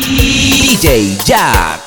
DJ Jack.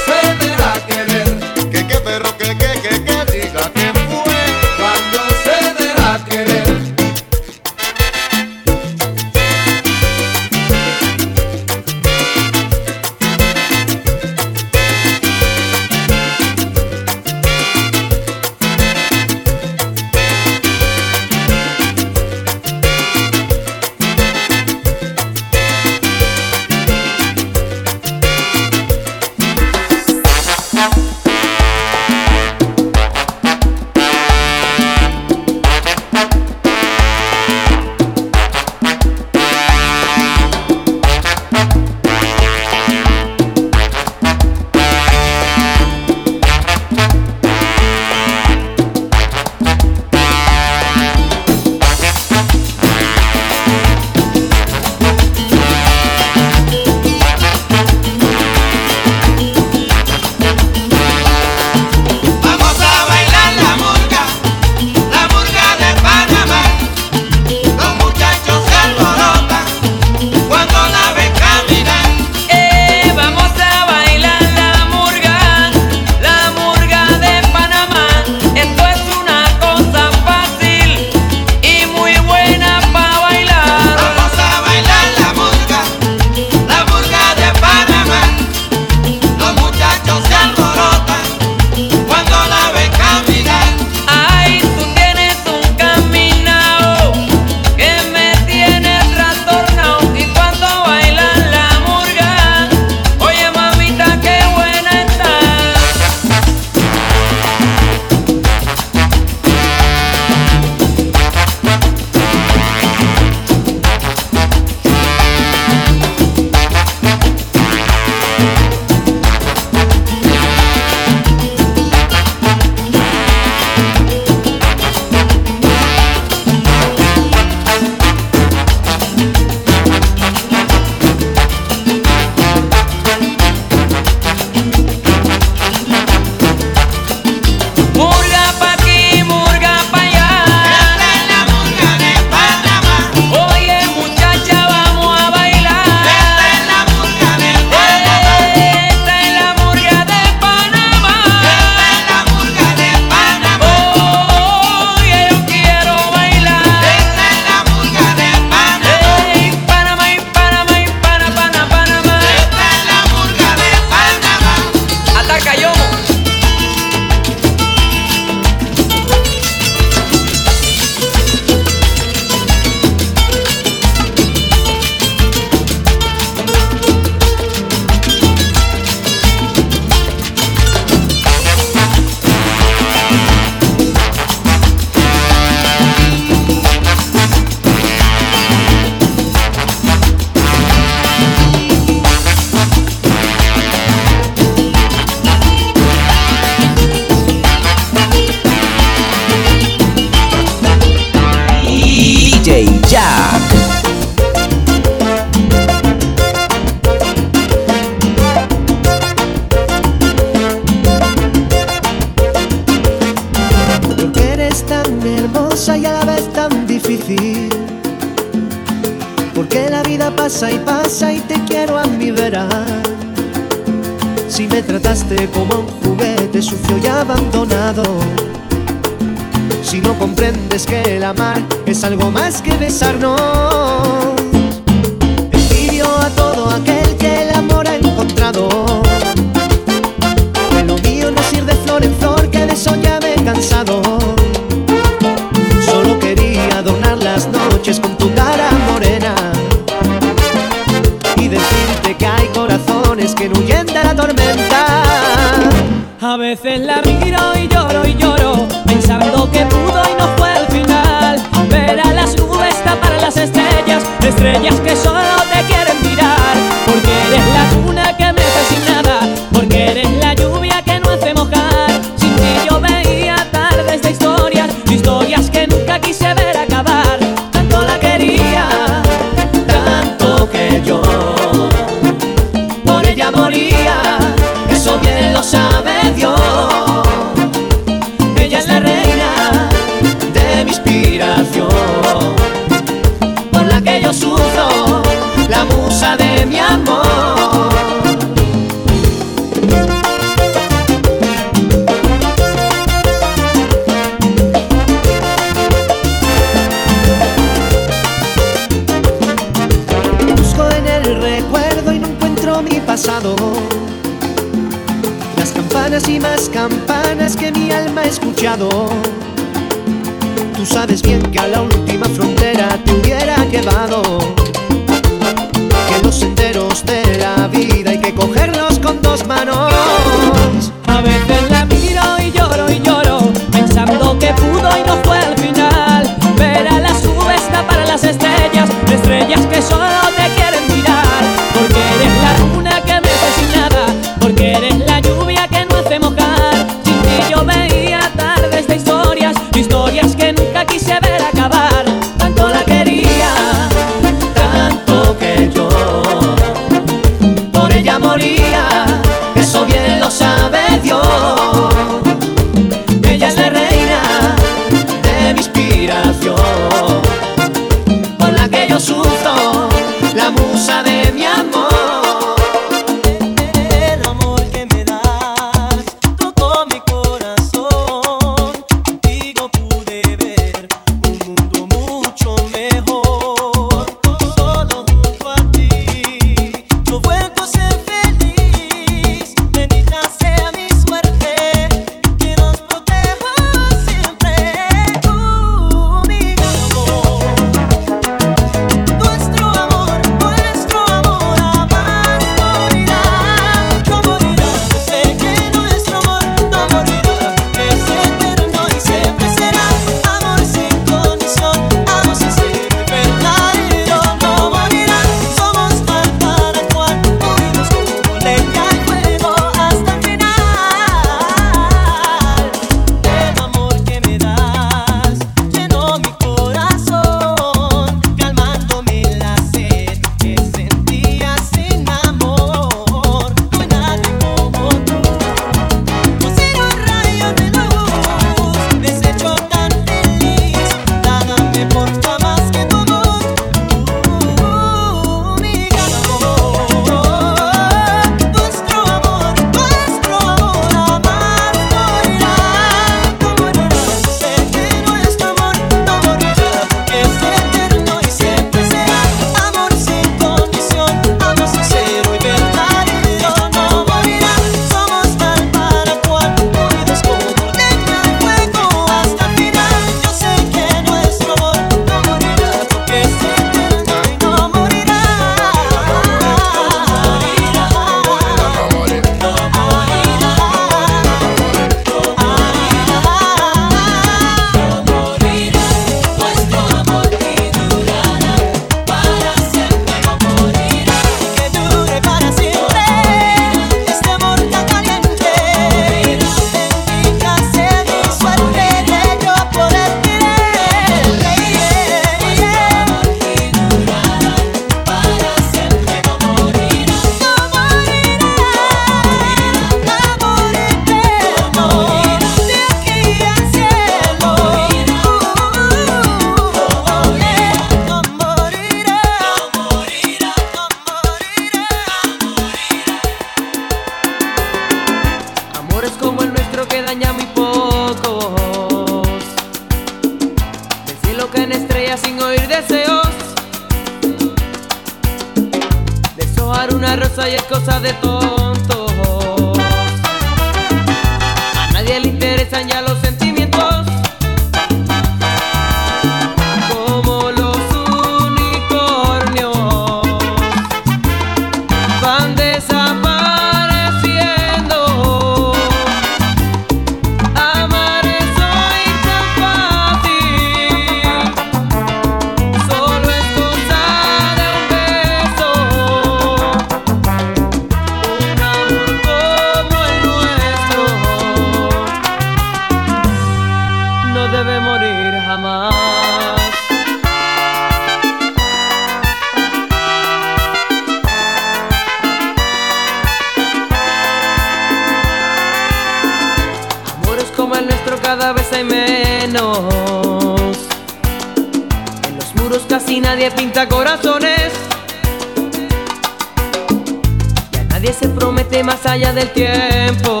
Nadie se promete más allá del tiempo.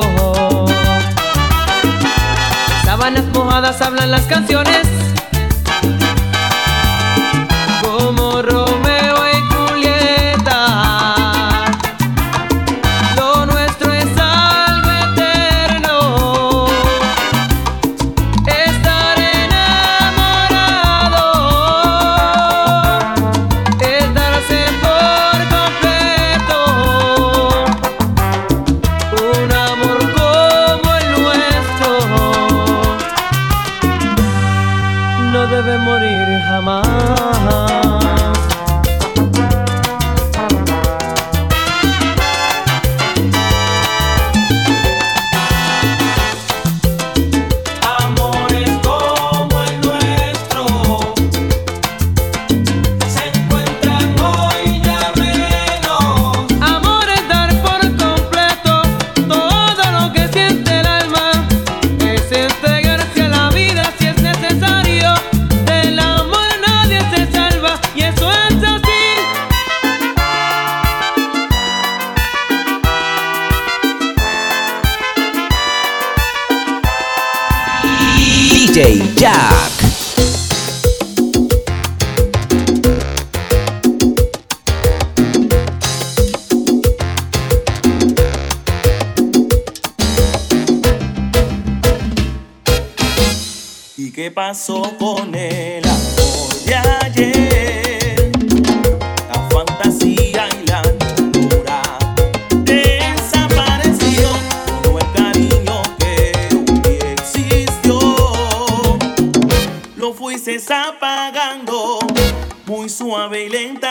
Sábanas mojadas hablan las canciones.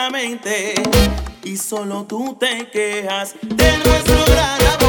mente y solo tú te quejas de nuestro gran amor.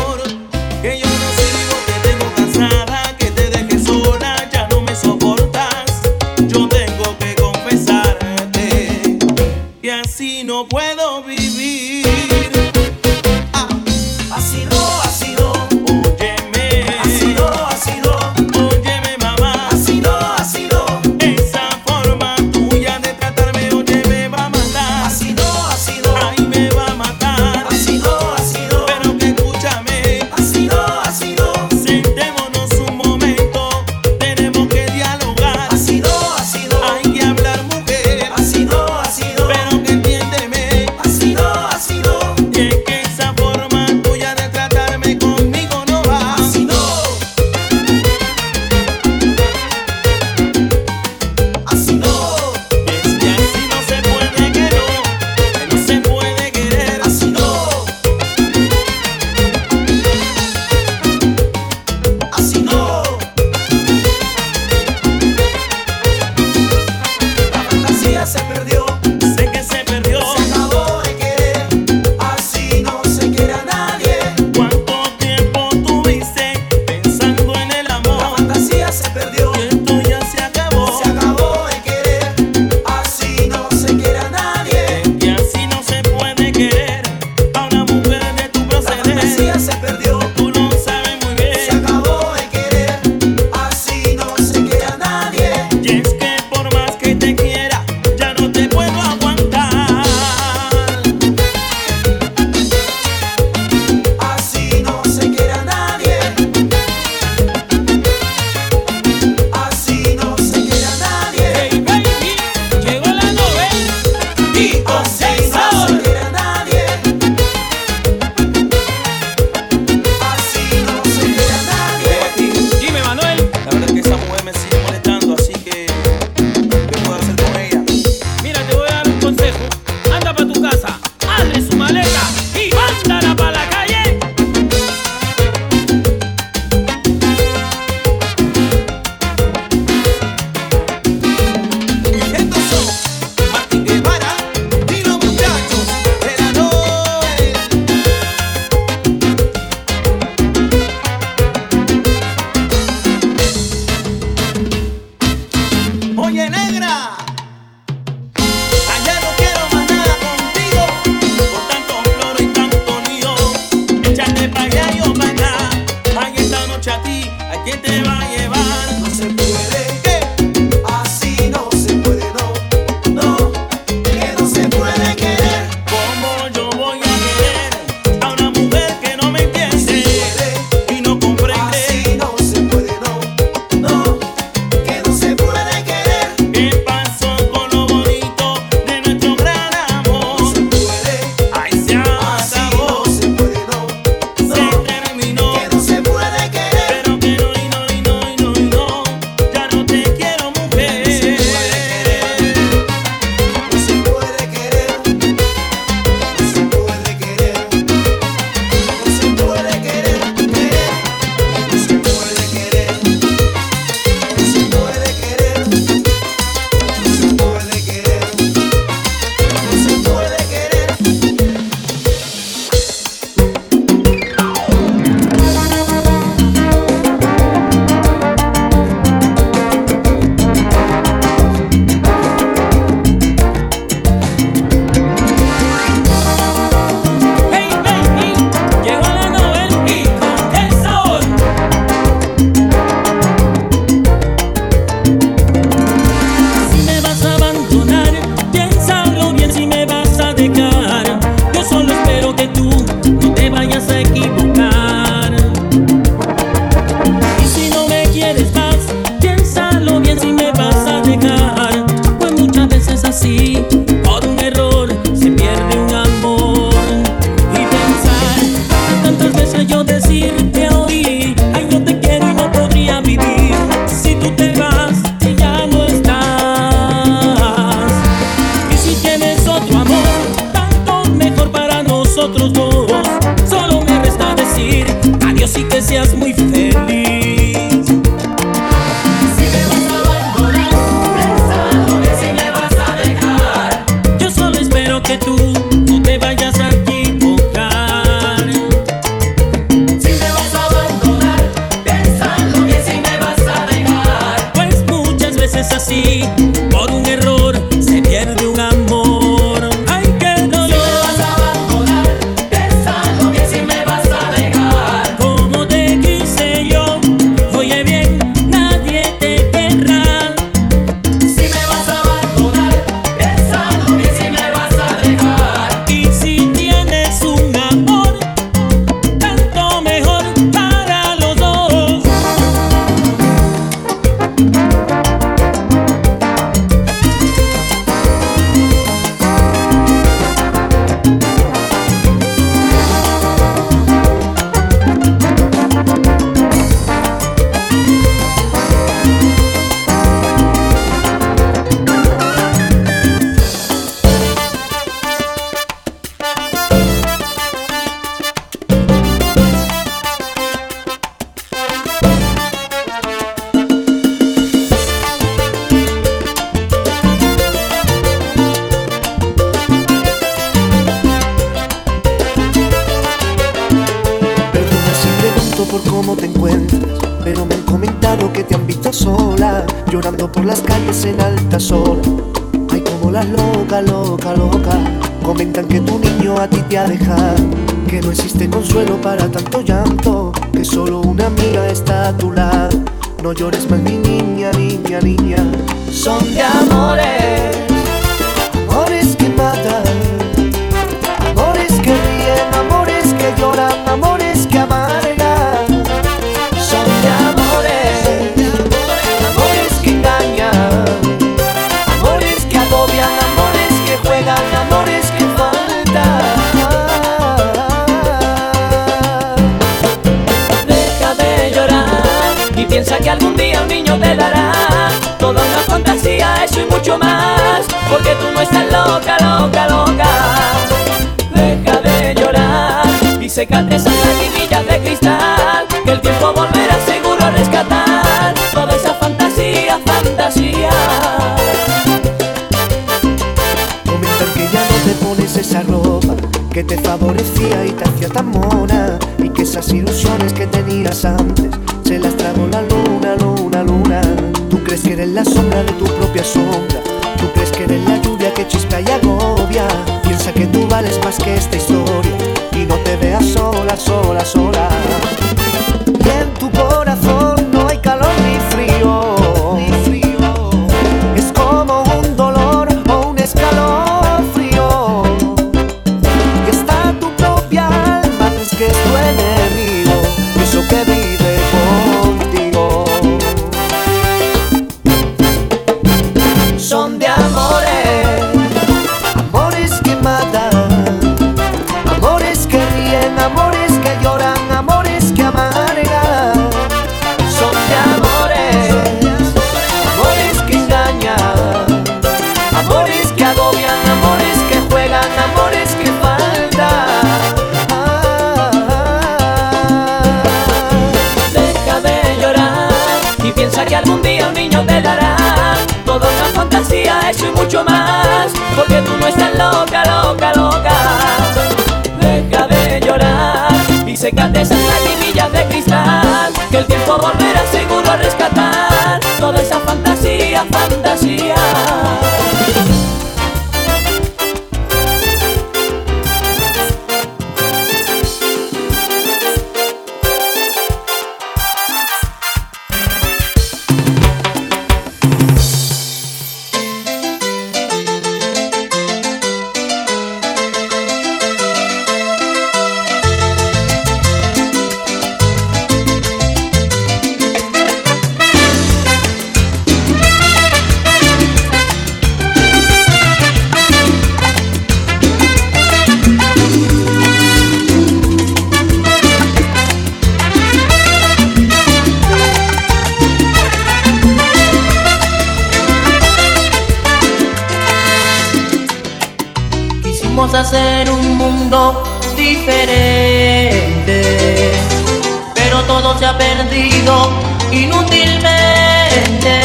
Perdido inútilmente,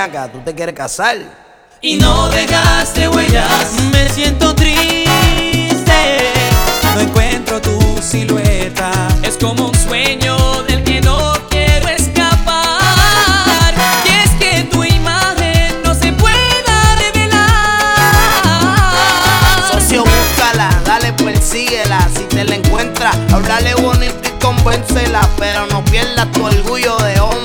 acá, tú te quieres casar. Y no dejaste huellas, me siento triste. No encuentro tu silueta, es como un sueño del que no quiero escapar. Y es que tu imagen no se pueda revelar. Socio, búscala, dale, persíguela. Si te la encuentras, háblale bonito y convéncela. Pero no pierdas tu orgullo de hombre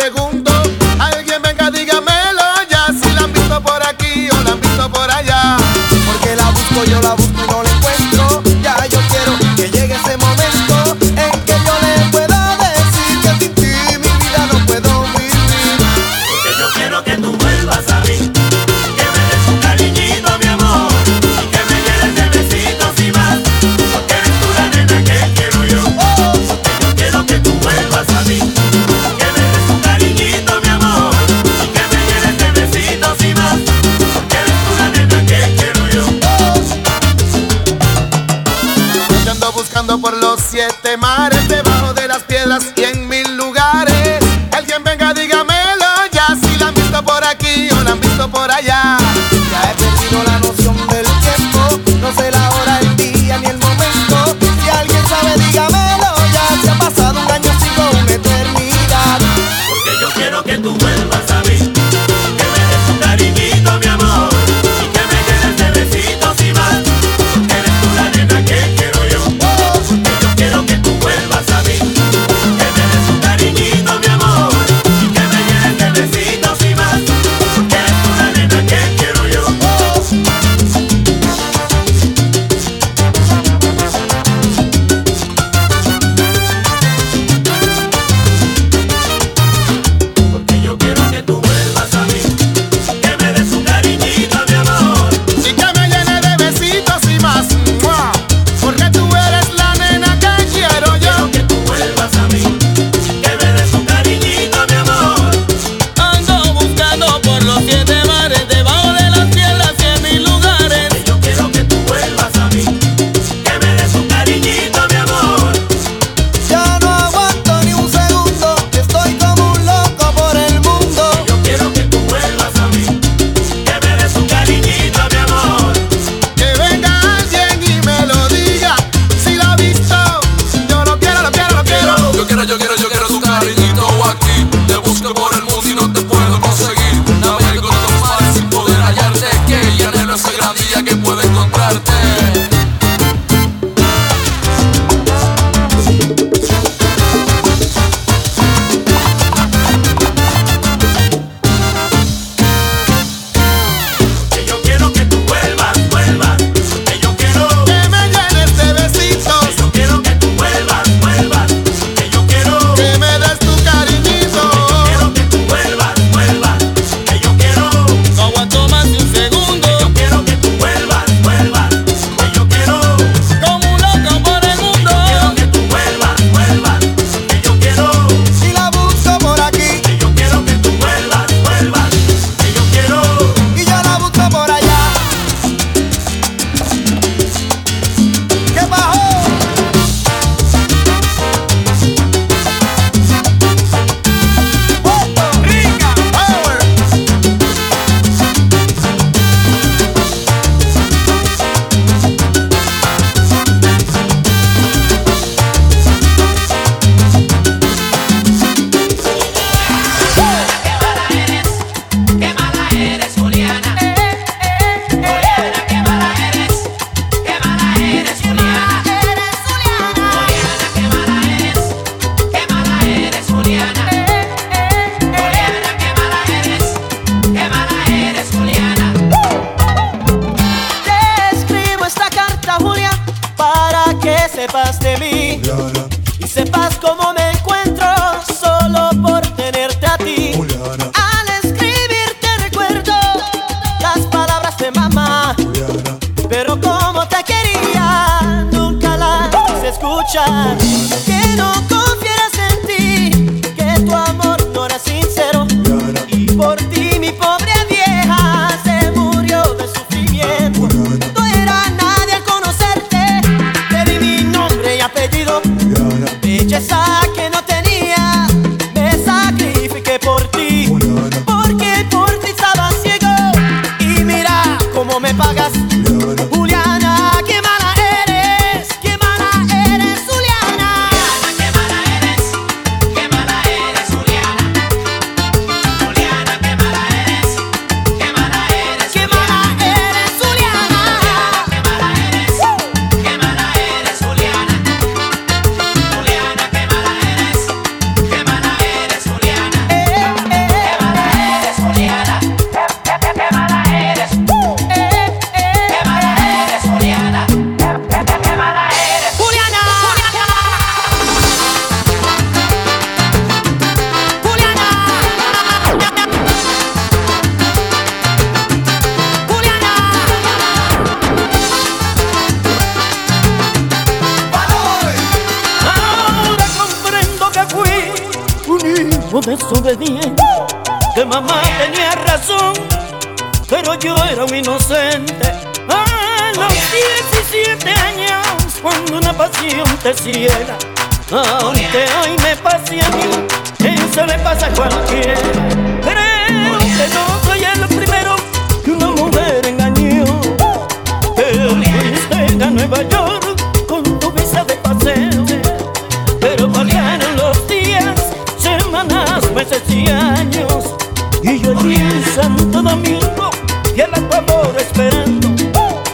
aguanto try. que hoy me pase a mí, eso le pasa a cualquiera. Creo que no soy el primero que una mujer engañó. Te fuiste a Nueva York con tu visa de paseo, pero pasaron los días, semanas, meses y años, y yo allí en Santo Domingo y el amor esperando.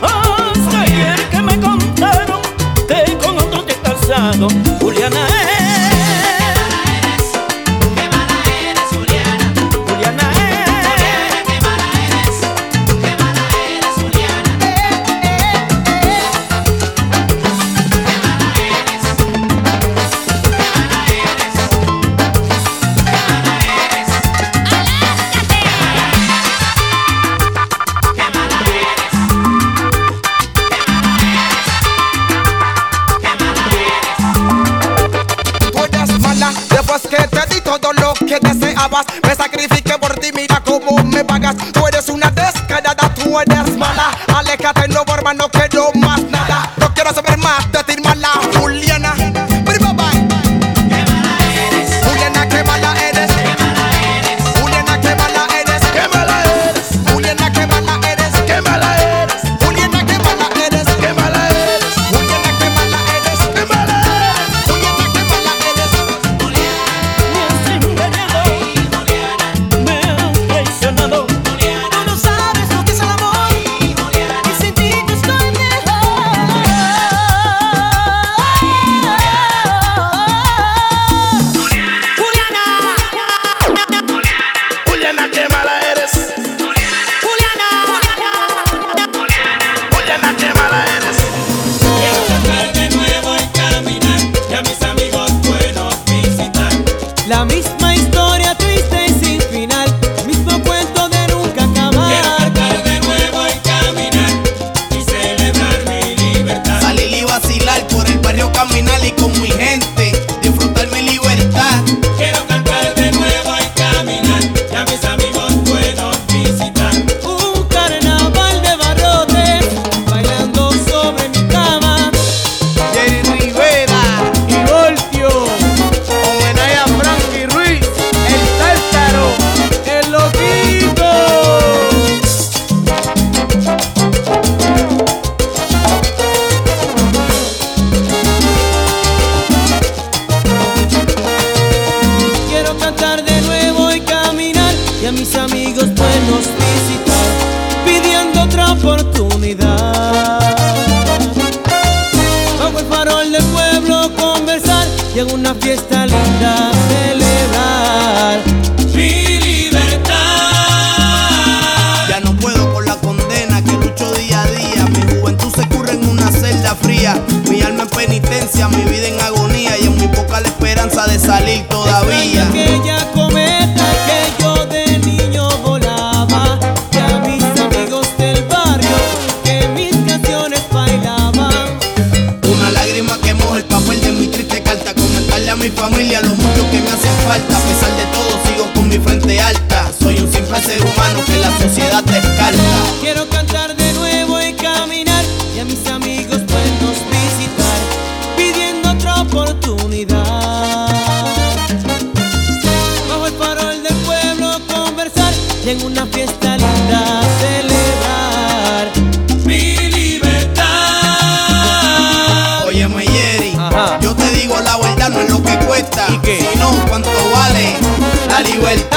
Hasta ayer que me contaron que con otro te has casado. ¿cuánto vale la libertad?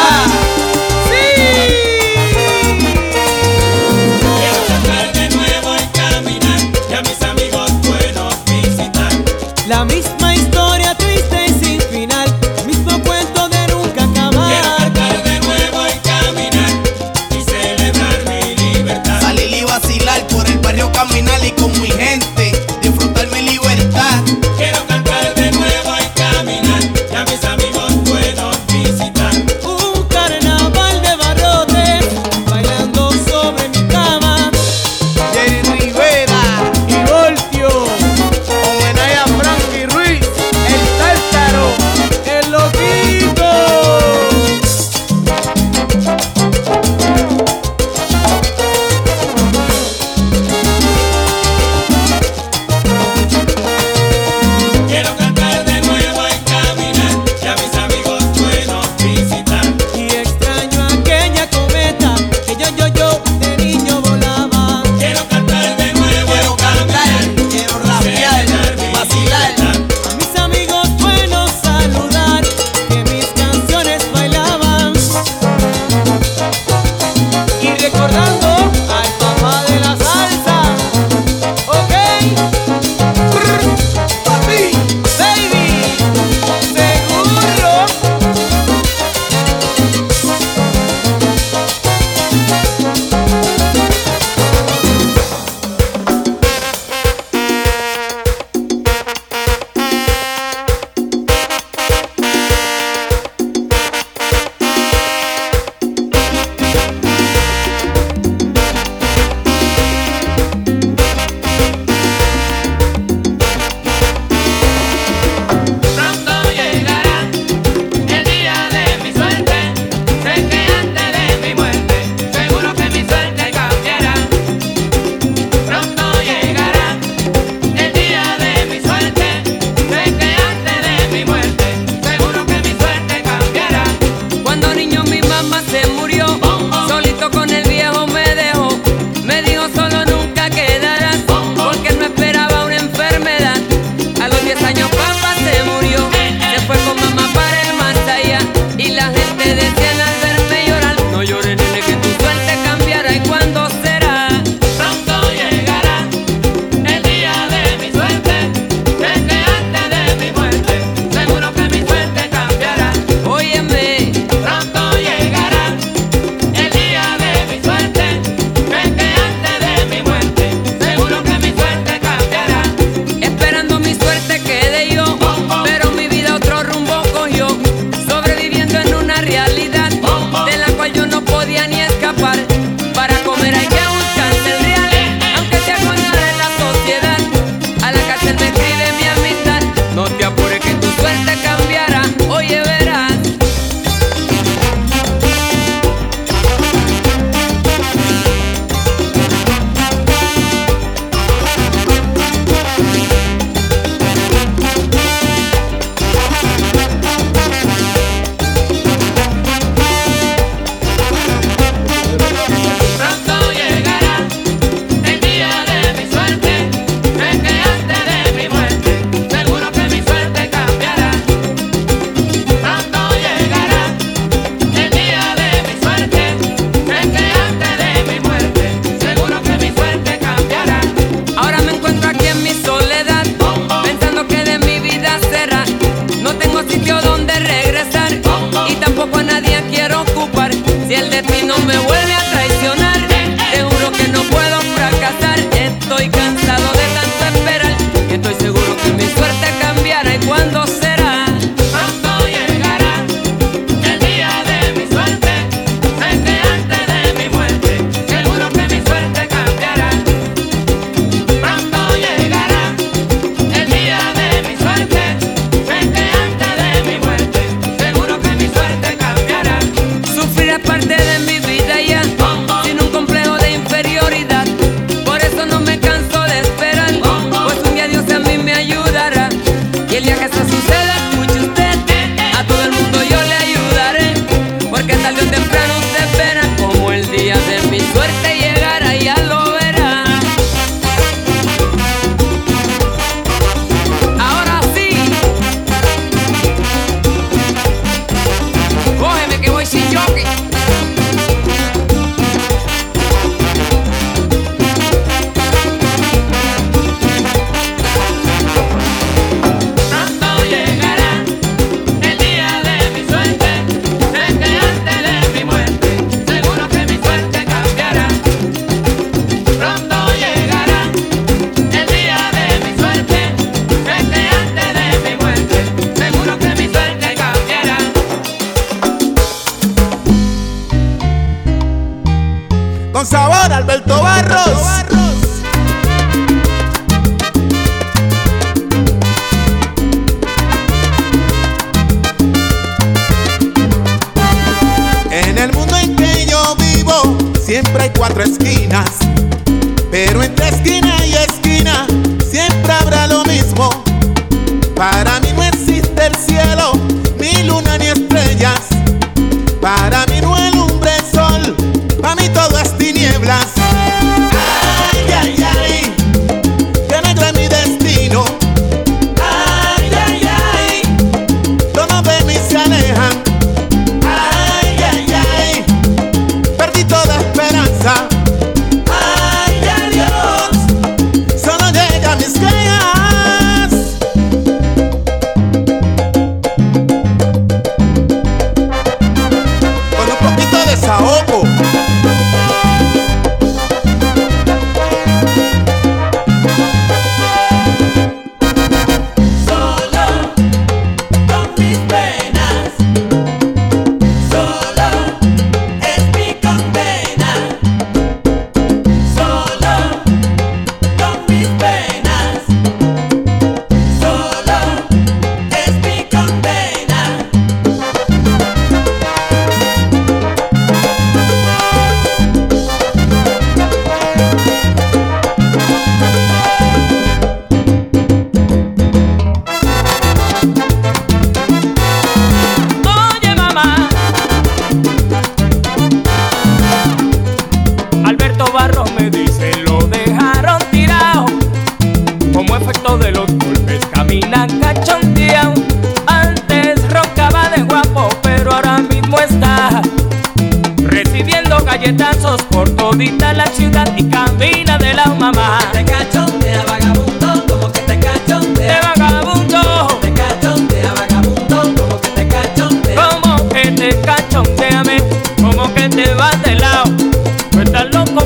esquinas, pero entre esquina y esquina siempre habrá lo mismo. Para mí no existe el cielo, ni luna ni estrellas. Para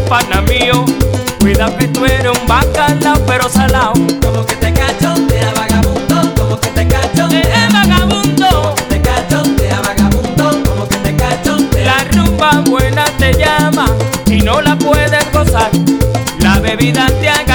pana mío. Cuida que tú eres un bacala, pero salao. Como que te cacho, te vagabundo. Como que te cacho, te vagabundo. Como que te cacho, te vagabundo. Como que te cacho, te La rumba buena te llama y no la puedes gozar. La bebida te ha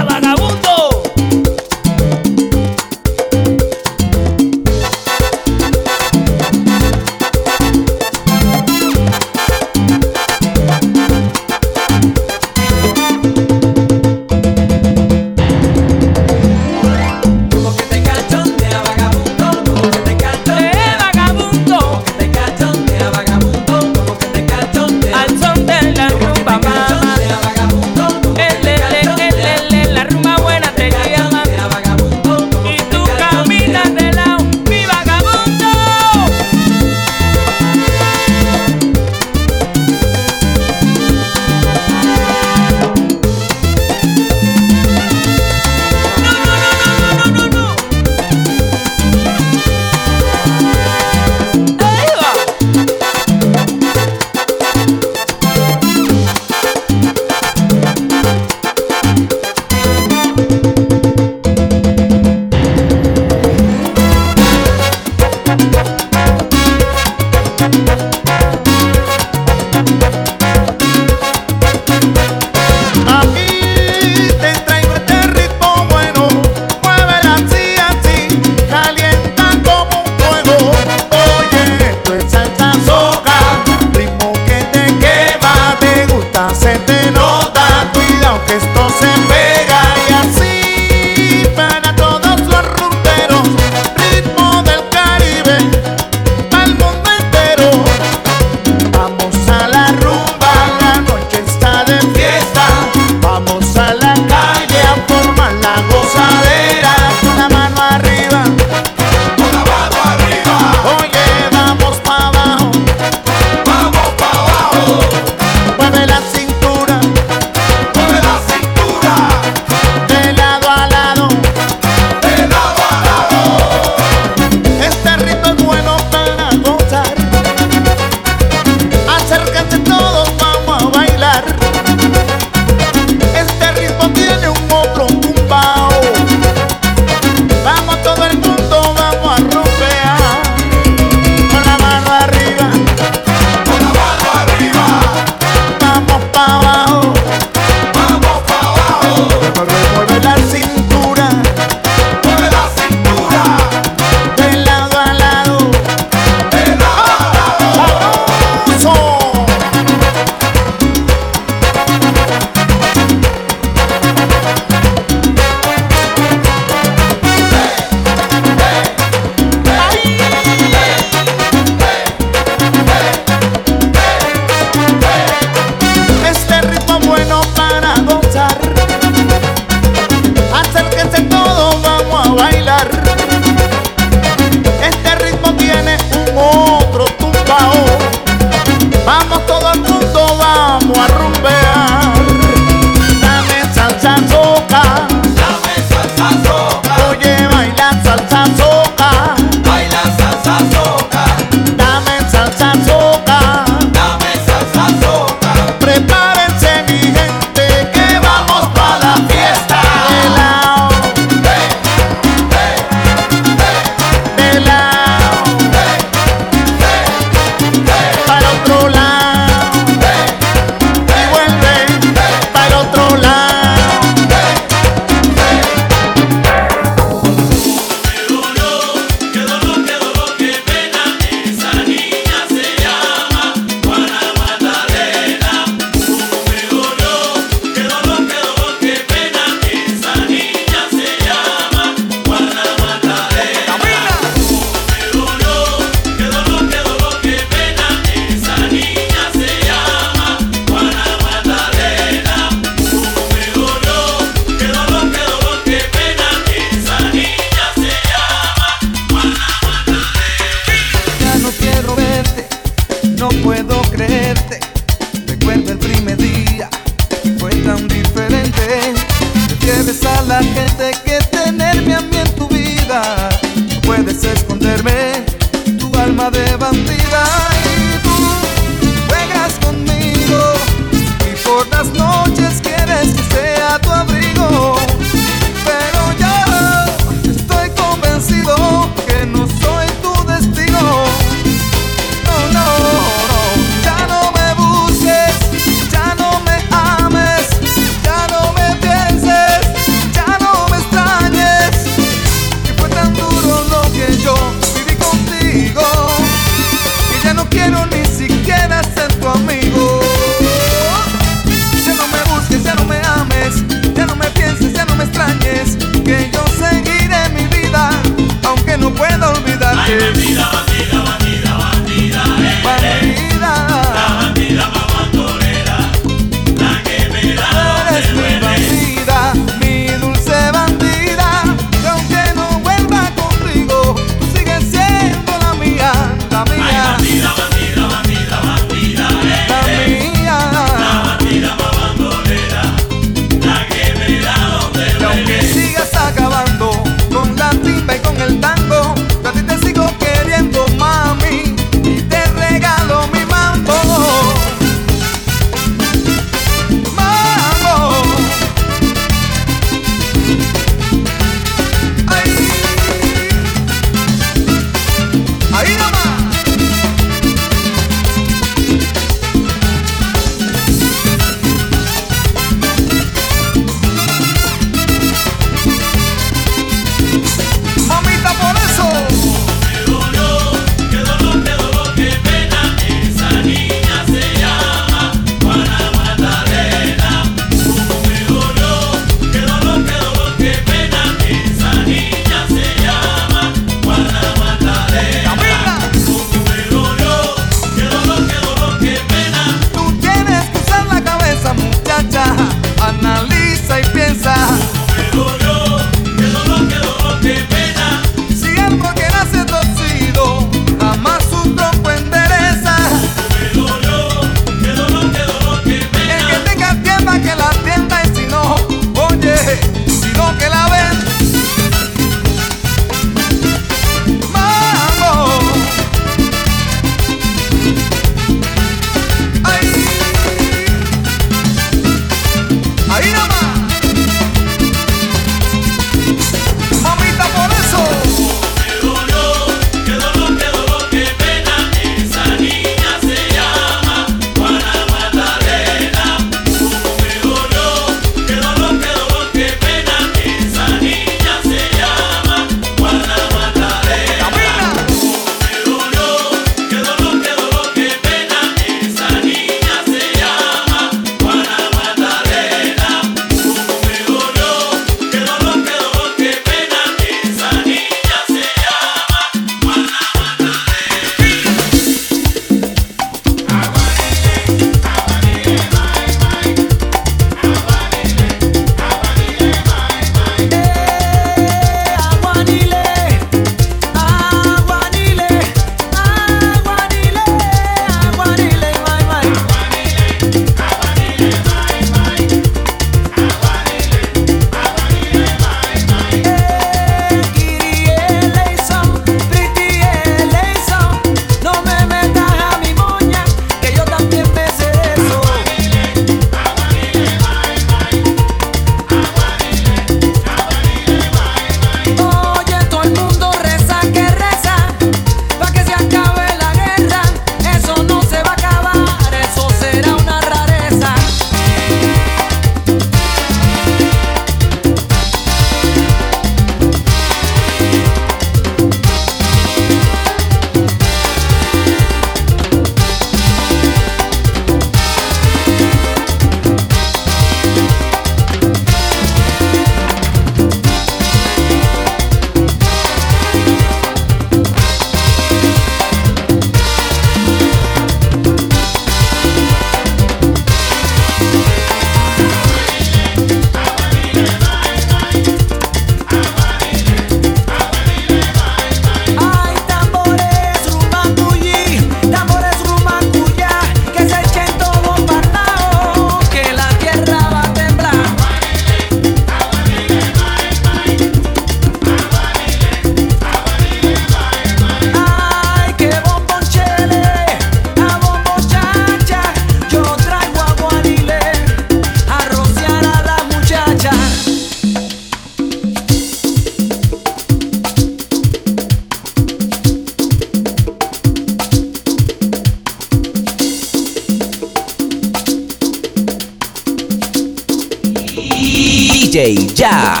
DJ